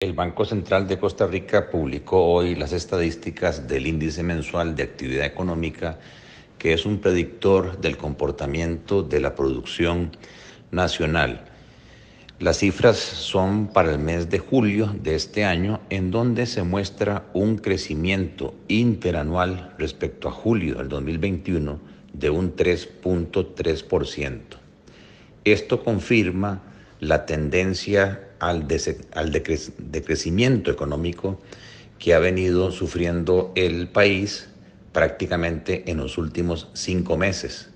El Banco Central de Costa Rica publicó hoy las estadísticas del índice mensual de actividad económica, que es un predictor del comportamiento de la producción nacional. Las cifras son para el mes de julio de este año, en donde se muestra un crecimiento interanual respecto a julio del 2021 de un 3.3%. Esto confirma la tendencia al, decrecimiento económico que ha venido sufriendo el país prácticamente en los últimos cinco meses,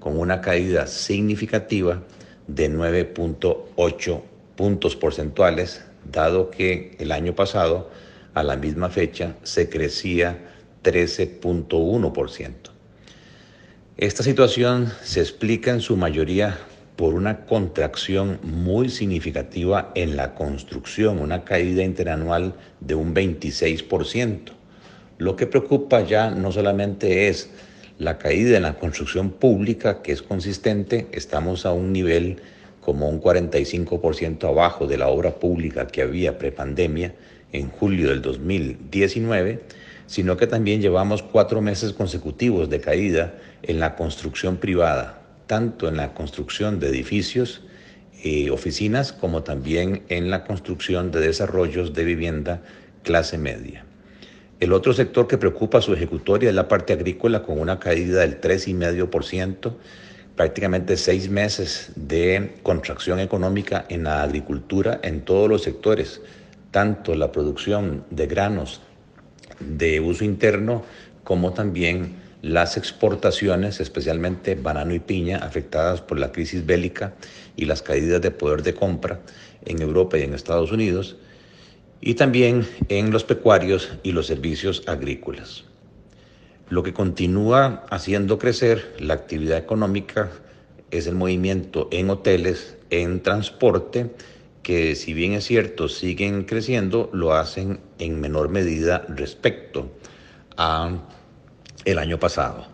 con una caída significativa de 9.8 puntos porcentuales, dado que el año pasado, a la misma fecha, se crecía 13.1%. Esta situación se explica en su mayoría por una contracción muy significativa en la construcción, una caída interanual de un 26%. Lo que preocupa ya no solamente es la caída en la construcción pública, que es consistente, estamos a un nivel como un 45% abajo de la obra pública que había prepandemia en julio del 2019, sino que también llevamos cuatro meses consecutivos de caída en la construcción privada, tanto en la construcción de edificios, y oficinas, como también en la construcción de desarrollos de vivienda clase media. El otro sector que preocupa a su ejecutoria es la parte agrícola, con una caída del 3,5%, prácticamente seis meses de contracción económica en la agricultura en todos los sectores, tanto la producción de granos de uso interno como también las exportaciones, especialmente banano y piña, afectadas por la crisis bélica y las caídas de poder de compra en Europa y en Estados Unidos, y también en los pecuarios y los servicios agrícolas. Lo que continúa haciendo crecer la actividad económica es el movimiento en hoteles, en transporte, que si bien es cierto siguen creciendo, lo hacen en menor medida respecto a el año pasado.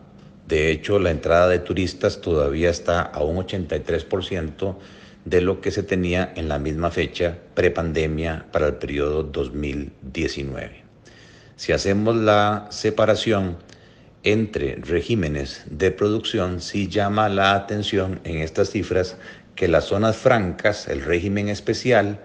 De hecho, la entrada de turistas todavía está a un 83% de lo que se tenía en la misma fecha prepandemia para el periodo 2019. Si hacemos la separación entre regímenes de producción, sí llama la atención en estas cifras que las zonas francas, el régimen especial,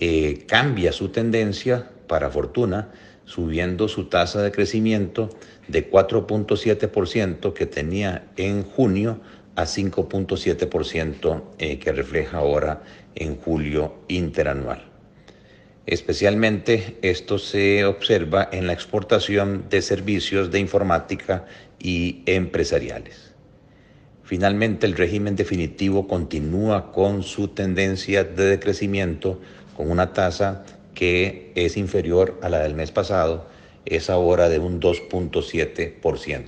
eh, cambia su tendencia para fortuna subiendo su tasa de crecimiento de 4.7% que tenía en junio a 5.7% eh, que refleja ahora en julio interanual. Especialmente esto se observa en la exportación de servicios de informática y empresariales. Finalmente, el régimen definitivo continúa con su tendencia de decrecimiento con una tasa que es inferior a la del mes pasado, es ahora de un 2.7%.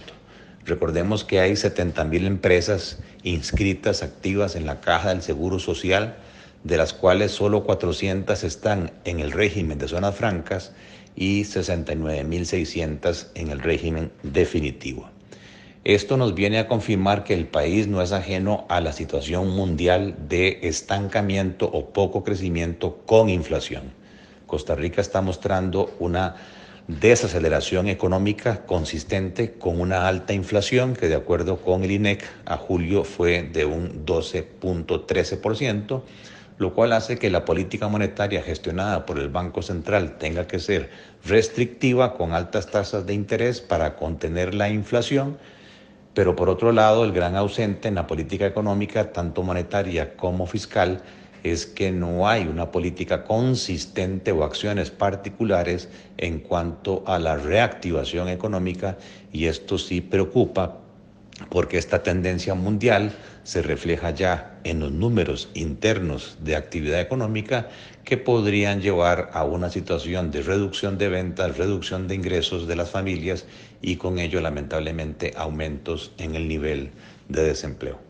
Recordemos que hay 70 mil empresas inscritas, activas en la caja del Seguro Social, de las cuales solo 400 están en el régimen de zonas francas y 69.600 en el régimen definitivo. Esto nos viene a confirmar que el país no es ajeno a la situación mundial de estancamiento o poco crecimiento con inflación. Costa Rica está mostrando una desaceleración económica consistente con una alta inflación que de acuerdo con el INEC a julio fue de un 12.13%, lo cual hace que la política monetaria gestionada por el Banco Central tenga que ser restrictiva con altas tasas de interés para contener la inflación, pero por otro lado el gran ausente en la política económica, tanto monetaria como fiscal, es que no hay una política consistente o acciones particulares en cuanto a la reactivación económica y esto sí preocupa porque esta tendencia mundial se refleja ya en los números internos de actividad económica que podrían llevar a una situación de reducción de ventas, reducción de ingresos de las familias y con ello lamentablemente aumentos en el nivel de desempleo.